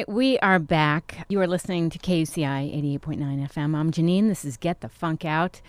right, we are back. You are listening to KUCI 88.9 FM. I'm Janeane. This is Get the Funk Out.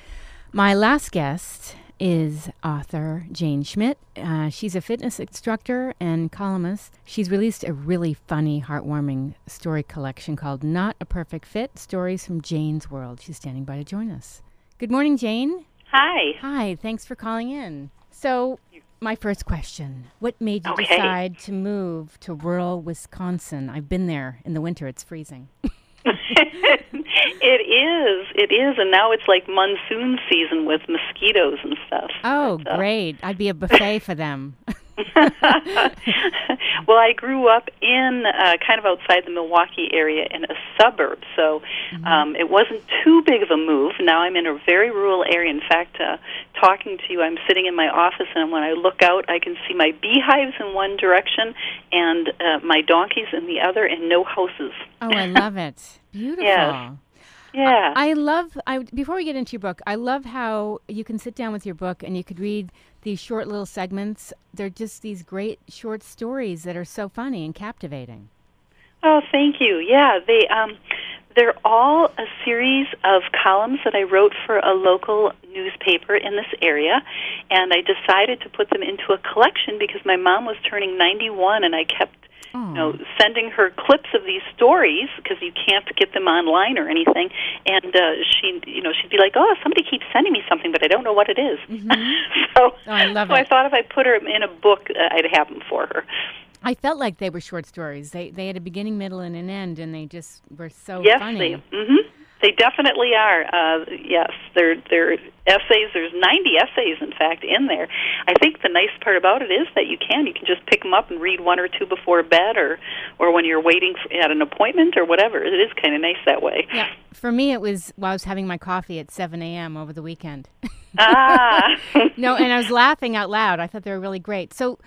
My last guest is author Jane Schmidt. Uh, she's a fitness instructor and columnist. She's released a really funny, heartwarming story collection called Not a Perfect Fit Stories from Jane's World. She's standing by to join us. Good morning, Jane. Hi. Hi, thanks for calling in. So, my first question What made you Okay. decide to move to rural Wisconsin? I've been there in the winter, it's freezing. it is. It is. And now it's like monsoon season with mosquitoes and stuff. Oh, But, uh, great. I'd be a buffet for them. well, I grew up in uh, kind of outside the Milwaukee area in a suburb, so Mm-hmm. um, it wasn't too big of a move. Now I'm in a very rural area. In fact, uh, talking to you, I'm sitting in my office, and when I look out, I can see my beehives in one direction and uh, my donkeys in the other, and no houses. Oh, I love it. Beautiful. Yes. Yeah. I love I before we get into your book, I love how you can sit down with your book and you could read these short little segments. They're just these great short stories that are so funny and captivating. Oh, thank you. Yeah, they um they're all a series of columns that I wrote for a local newspaper in this area, and I decided to put them into a collection because my mom was turning 91 and I kept You know sending her clips of these stories because you can't get them online or anything and uh she you know she'd be like oh somebody keeps sending me something but i don't know what it is." so Oh, I love so i thought if i put her in a book uh, i'd have them for her I felt like they were short stories. They they had a beginning, middle, and an end, and they just were so yes funny. they hmm they definitely are uh yes they're they're essays there's 90 essays in fact in there i think the nice part about it is that you can you can just pick them up and read one or two before bed or or when you're waiting for, at an appointment or whatever it is kind of nice that way Yeah, for me it was while I was having my coffee at 7 a.m. over the weekend. ah no, and I was laughing out loud. I thought they were really great. So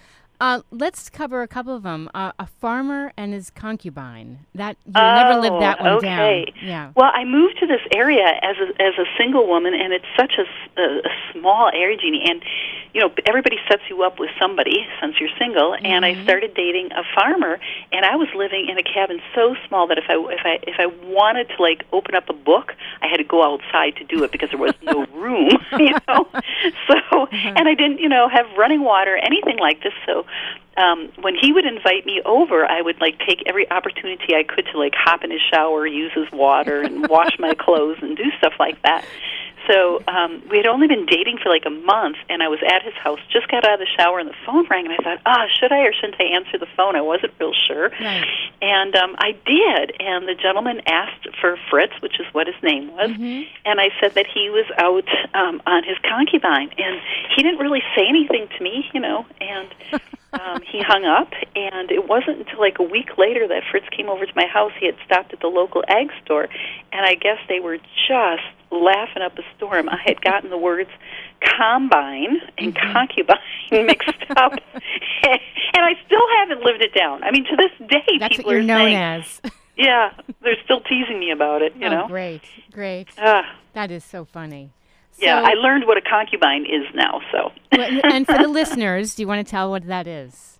uh, let's cover a couple of them. Uh, a farmer and his concubine. That you never lived that one Oh, okay. down. Yeah. Well, I moved to this area as a, as a single woman, and it's such a a small area, Jeannie. And you know, everybody sets you up with somebody since you're single. And I started dating a farmer, and I was living in a cabin so small that if I if I if I wanted to like open up a book, I had to go outside to do it because there was no room, you know. So, and I didn't, you know, have running water, anything like this. So, um, when he would invite me over, I would like take every opportunity I could to like hop in his shower, use his water, and wash my clothes and do stuff like that. So um, we had only been dating for like a month, and I was at his house, just got out of the shower, and the phone rang, and I thought, ah, should I or shouldn't I answer the phone? I wasn't real sure. Right. And um, I did, and the gentleman asked for Fritz, which is what his name was, and I said that he was out um, on his concubine, and he didn't really say anything to me, you know, and um, he hung up, and it wasn't until like a week later that Fritz came over to my house. He had stopped at the local egg store, and I guess they were just laughing up a storm. I had gotten the words combine and concubine mixed up, and I still haven't lived it down. I mean, to this day, That's people what you're are known saying, as. yeah, they're still teasing me about it. You oh, know, great, great. Ah, That is so funny. Yeah, I learned what a concubine is now. So, and for the listeners, do you want to tell what that is?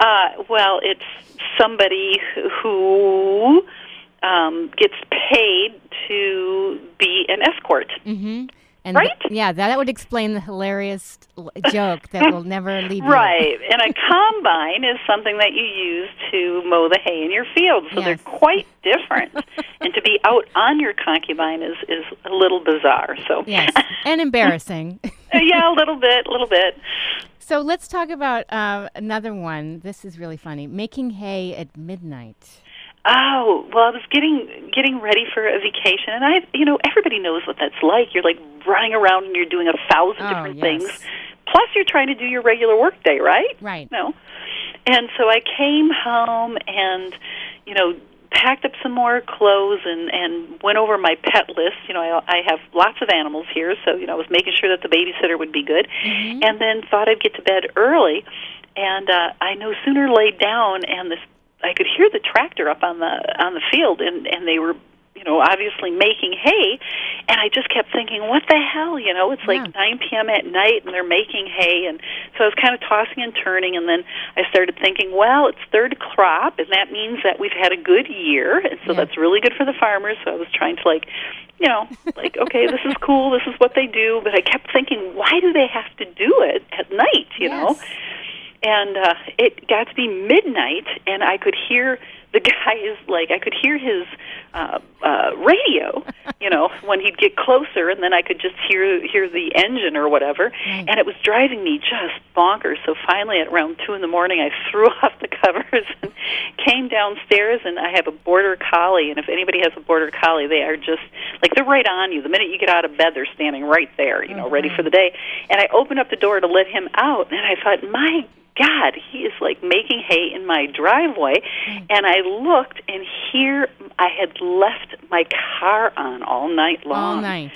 uh, well, it's somebody who um, gets paid to be an escort. Mm-hmm. And Right? yeah, that would explain the hilarious l- joke that will never leave you. Right, and a combine is something that you use to mow the hay in your field, so Yes. they're quite different. and to be out on your concubine is is a little bizarre. So Yes, and embarrassing. yeah, a little bit, a little bit. so let's talk about uh, another one. This is really funny. Making hay at midnight. Oh well, I was getting getting ready for a vacation, and I, you know, everybody knows what that's like. You're like running around and you're doing a thousand Oh, different yes. things. Plus, you're trying to do your regular work day, right? Right. No. And so I came home and, you know, packed up some more clothes and and went over my pet list. You know, I, I have lots of animals here, so you know, I was making sure that the babysitter would be good, and then thought I'd get to bed early. And uh, I no sooner laid down, and this I could hear the tractor up on the on the field, and and they were you know, obviously making hay. And I just kept thinking, what the hell? You know, it's like Yeah. 9 p.m. at night and they're making hay. And so I was kind of tossing and turning. And then I started thinking, well, it's third crop, and that means that we've had a good year. And so Yeah. that's really good for the farmers. So I was trying to, like, you know, like, okay, this is cool. This is what they do. But I kept thinking, why do they have to do it at night, you know? And uh, it got to be midnight, and I could hear the guy's like I could hear his uh, uh, radio, you know, when he'd get closer, and then I could just hear hear the engine or whatever, Right. and it was driving me just bonkers. So finally, at around two in the morning, I threw off the covers and came downstairs, and I have a border collie, and if anybody has a border collie, they are just like they're right on you. The minute you get out of bed, they're standing right there, you know, ready for the day. And I opened up the door to let him out, and I thought, my God, he is like making hay in my driveway. Mm. And I looked, and here I had left my car on all night long. All night.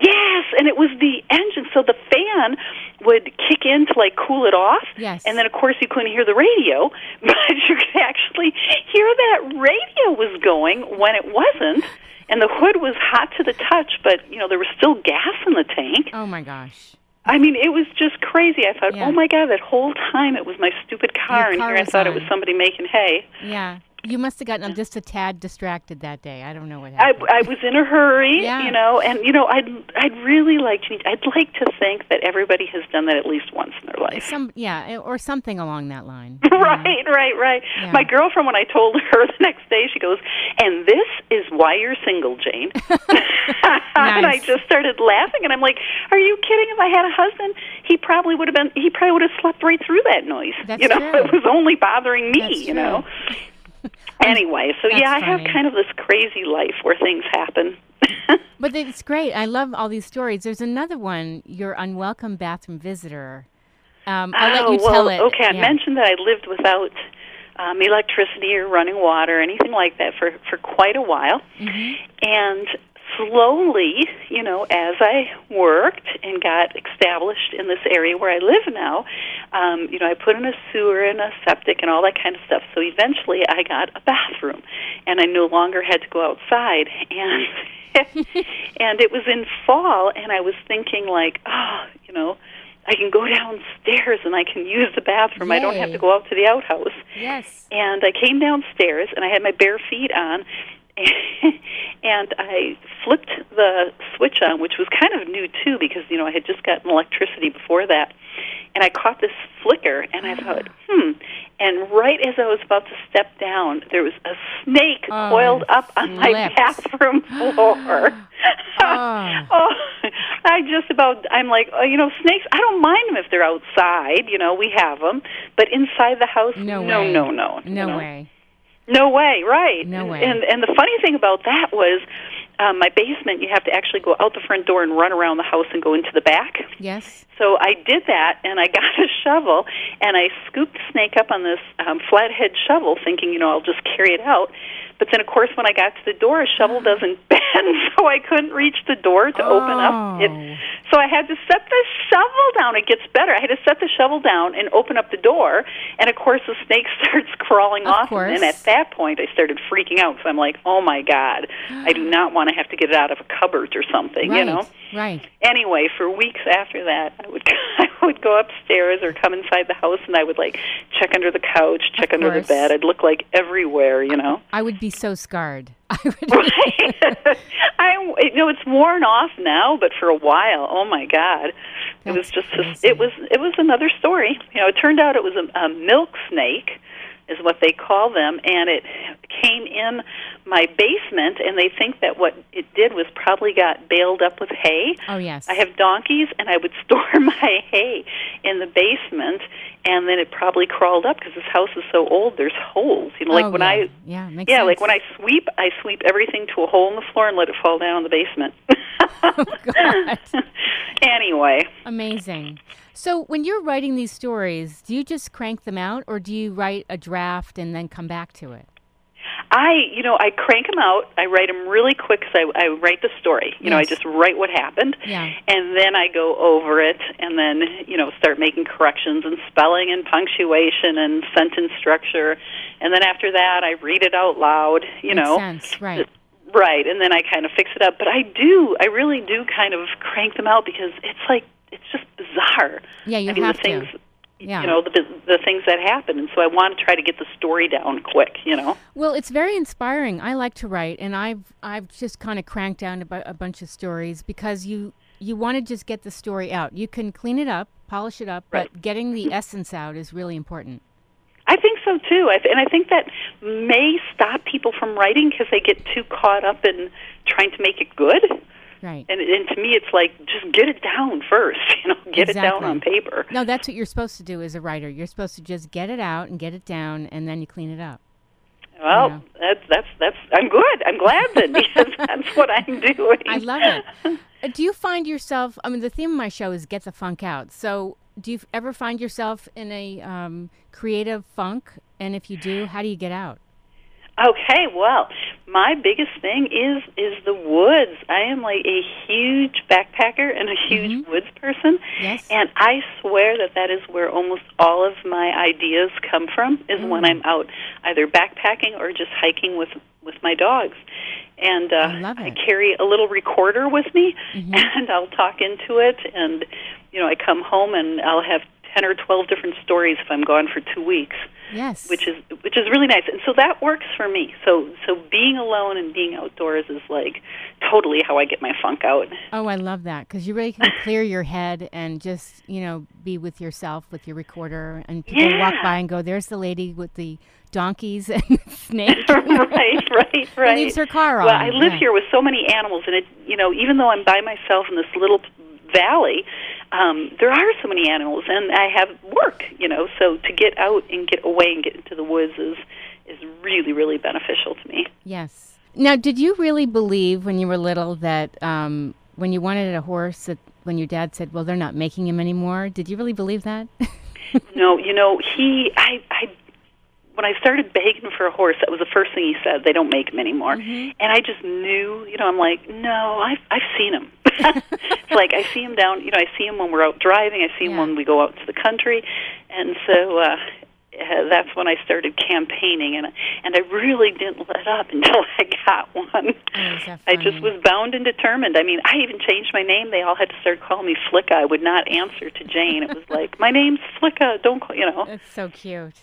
Yes, and it was the engine. So the fan would kick in to like cool it off. Yes. And then of course you couldn't hear the radio, but you could actually hear that radio was going when it wasn't. And the hood was hot to the touch, but you know there was still gas in the tank. Oh my gosh. I mean, it was just crazy. I thought, Yeah. oh my god, that whole time it was my stupid car, Your and car here I thought it was somebody making hay. Yeah. You must have gotten just a tad distracted that day. I don't know what I, happened. I was in a hurry, Yeah. you know, and you know, I'd I'd really like to. I'd like to think that everybody has done that at least once in their life. Some yeah, eh, or something along that line. right, right, right. Yeah. My girlfriend, when I told her the next day, she goes, "And this is why you're single, Jane." and I just started laughing, and I'm like, "Are you kidding? If I had a husband, he probably would have been. He probably would have slept right through that noise. That's you know, true. it was only bothering me. That's you know." Anyway, so That's yeah, I have kind of this crazy life where things happen. But it's great. I love all these stories. There's another one, your unwelcome bathroom visitor. Um, I'll oh, let you well, tell it. Okay, I Yeah. mentioned that I lived without um, electricity or running water or anything like that for for quite a while, Mhm. and slowly, you know, as I worked and got established in this area where I live now, um, you know, I put in a sewer and a septic and all that kind of stuff. So eventually, I got a bathroom, and I no longer had to go outside and. and it was in fall, and I was thinking like, oh, you know, I can go downstairs and I can use the bathroom. I don't have to go out to the outhouse. Yes. And I came downstairs and I had my bare feet on, and I flipped the switch on, which was kind of new too because you know I had just gotten electricity before that, and I caught this flicker and I thought, hmm. And right as I was about to step down, there was a snake Oh, coiled up on my bathroom floor. Oh. oh, I just about, I'm like, oh, you know, snakes, I don't mind them if they're outside, you know, we have them, but inside the house, No no, way. no, no. No know. way. No way, right. No way. And, and the funny thing about that was, um, my basement, you have to actually go out the front door and run around the house and go into the back. Yes. So I did that, and I got a shovel, and I scooped the snake up on this um, flathead shovel, thinking, you know, I'll just carry it out. But then, of course, when I got to the door, a shovel doesn't bend, so I couldn't reach the door to open up. It, Oh. so I had to set the shovel down. It gets better. I had to set the shovel down and open up the door, and of course, the snake starts crawling Of off. course. And then at that point, I started freaking out. So I'm like, oh my god, I do not want to have to get it out of a cupboard or something, right. you know Right. anyway, for weeks after that, I would I would go upstairs or come inside the house, and I would like check under the couch, check Of under the bed. I'd look like everywhere, you know. I would be so scarred. I would. I you know it's worn off now, but for a while, oh my god, it was just crazy. it was it was another story. You know, it turned out it was a, a milk snake, is what they call them, and it came in my basement, and they think that what it did was probably got baled up with hay. Oh yes. I have donkeys, and I would store my hay in the basement, and then it probably crawled up because this house is so old. There's holes, you know. Like oh, when yeah. I yeah makes yeah, sense. like when I sweep, I sweep everything to a hole in the floor and let it fall down in the basement. Oh, God. anyway, Amazing. So when you're writing these stories, do you just crank them out, or do you write a draft and then come back to it? I you know I crank them out. I write them really quick because I, I write the story. You know, I just write what happened, Yeah. and then I go over it, and then you know start making corrections and spelling and punctuation and sentence structure, and then after that I read it out loud. You Makes know, sense. Right. Right, and then I kind of fix it up. But I do, I really do kind of crank them out because it's like it's just bizarre. Yeah, you I mean, have the things, to. Yeah. You know, the the things that happen, and so I want to try to get the story down quick. You know. Well, it's very inspiring. I like to write, and I've I've just kind of cranked down a, bu- a bunch of stories because you you want to just get the story out. You can clean it up, polish it up, Right. but getting the essence out is really important. I think so too, I th- and I think that may stop people from writing because they get too caught up in trying to make it good. Right. And, and to me, it's like just get it down first. You know, get it down on paper. No, that's what you're supposed to do as a writer. You're supposed to just get it out and get it down, and then you clean it up. Well, Yeah. that's that's that's. I'm good. I'm glad then because that's what I'm doing. I love it. Uh, Do you find yourself? I mean, the theme of my show is "Get the Funk Out." So, do you ever find yourself in a um, creative funk? And if you do, how do you get out? Okay, well, my biggest thing is is the woods. I am like a huge backpacker and a huge woods person. Yes. And I swear that that is where almost all of my ideas come from is when Mm. I'm out either backpacking or just hiking with with my dogs. And uh, I love it. carry a little recorder with me, Mm-hmm. and I'll talk into it. And you know, I come home and I'll have ten or twelve different stories if I'm gone for two weeks Yes. which is which is really nice and so that works for me so so being alone and being outdoors is like totally how i get my funk out Oh, I love that because you really can clear your head and just you know be with yourself with your recorder, and people walk by and go, "There's the lady with the donkeys and snakes." right right right leaves her car well on, i live yeah. here with so many animals and it you know even though i'm by myself in this little valley um there are so many animals and i have work you know so to get out and get away and get into the woods is is really really beneficial to me Yes. Now, did you really believe when you were little that um, when you wanted a horse, that when your dad said, "Well, they're not making him anymore," did you really believe that? No, you know, he I I when I started begging for a horse, that was the first thing he said. They don't make them anymore, and I just knew. You know, I'm like, no, I've I've seen him. it's like I see him down. You know, I see him when we're out driving. I see him Yeah. when we go out to the country, and so. uh uh, that's when I started campaigning, and and I really didn't let up until I got one. Oh, I just was bound and determined. I mean, I even changed my name. They all had to start calling me Flicka. I would not answer to Jane. It was like, my name's Flicka. Don't call, you know. That's so cute.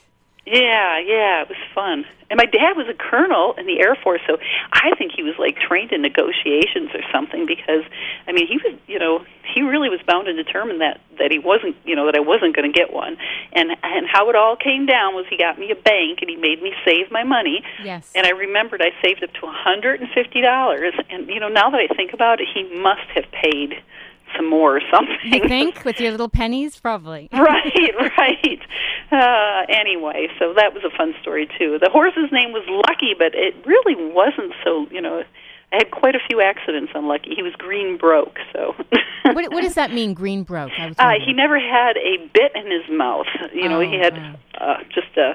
Yeah, yeah, it was fun. And my dad was a colonel in the Air Force, so I think he was like trained in negotiations or something because I mean, he was, you know, he really was bound and determined that that he wasn't, you know, that I wasn't going to get one. And and how it all came down was he got me a bank and he made me save my money. Yes. And I remembered I saved up to a $150 and you know, now that I think about it, he must have paid some more or something. you think with your little pennies, probably. right, right. Uh, anyway, so that was a fun story too. The horse's name was Lucky, but it really wasn't so. You know, I had quite a few accidents on Lucky. He was green broke, so. what, what does that mean? Green broke. I was Uh, he never had a bit in his mouth. You know, he Oh, had wow. uh, just a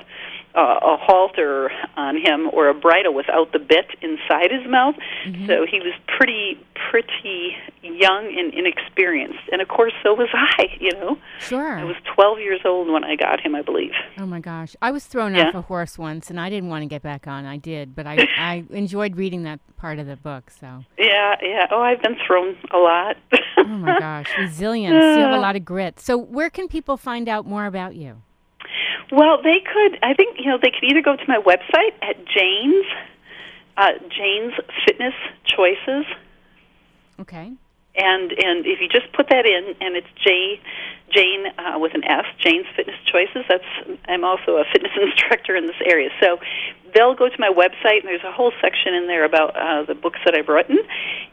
uh, a halter on him or a bridle without the bit inside his mouth. Mm-hmm. So he was pretty pretty young and inexperienced. And of course, so was I. You know, sure. I was 12 years old when I got him, I believe. Oh my gosh. I was thrown Yeah. off a horse once and I didn't want to get back on. I did, but I, I enjoyed reading that part of the book. So, Yeah, yeah. Oh, I've been thrown a lot. oh my gosh, resilience. You have a lot of grit. So, where can people find out more about you? well, they could. I think you know they could either go to my website at Jane's, uh, Jane's Fitness Choices, Okay. And and if you just put that in, and it's J, Jane uh, with an S, Jane's Fitness Choices. That's I'm also a fitness instructor in this area, so they'll go to my website, and there's a whole section in there about uh, the books that I've written,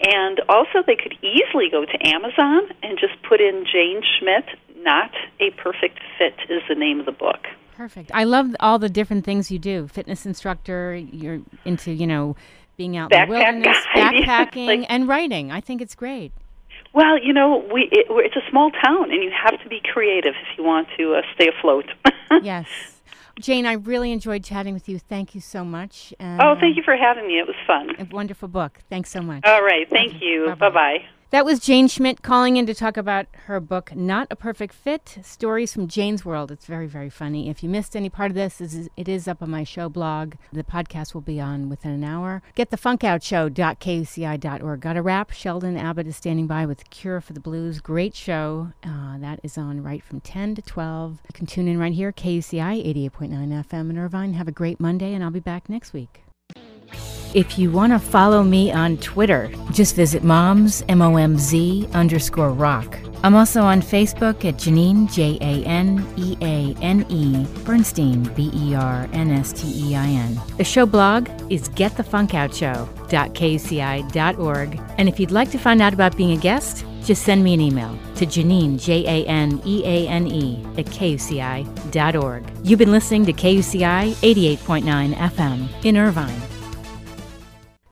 and also they could easily go to Amazon and just put in Jane Schmidt. Not a perfect fit is the name of the book. Perfect. I love all the different things you do. Fitness instructor, you're into, you know, being out in the wilderness, guide, backpacking, like- and writing. I think it's great. Well, you know, we it, it's a small town, and you have to be creative if you want to uh, stay afloat. yes. Jane, I really enjoyed chatting with you. Thank you so much. oh, thank you for having me. It was fun. A wonderful book. Thanks so much. All right, thank Okay, you. bye-bye. Bye bye. That was Jane Schmidt calling in to talk about her book, Not a Perfect Fit Stories from Jane's World. It's very, very funny. If you missed any part of this, it is up on my show blog. The podcast will be on within an hour. Get the funk out show.kuci.org. Got a wrap. Sheldon Abbott is standing by with Cure for the Blues. Great show. Uh, that is on right from 10 to 12. You can tune in right here, KUCI 88.9 FM in Irvine. Have a great Monday, and I'll be back next week. If you want to follow me on Twitter, just visit momz, M O M Z underscore rock. I'm also on Facebook at Janeane, J A N E A N E, Bernstein, B E R N S T E I N. The show blog is getthefunkout.show.kuci.org. And if you'd like to find out about being a guest, just send me an email to Janeane, J A N E A N E, at kuci.org. You've been listening to KUCI 88.9 FM in Irvine.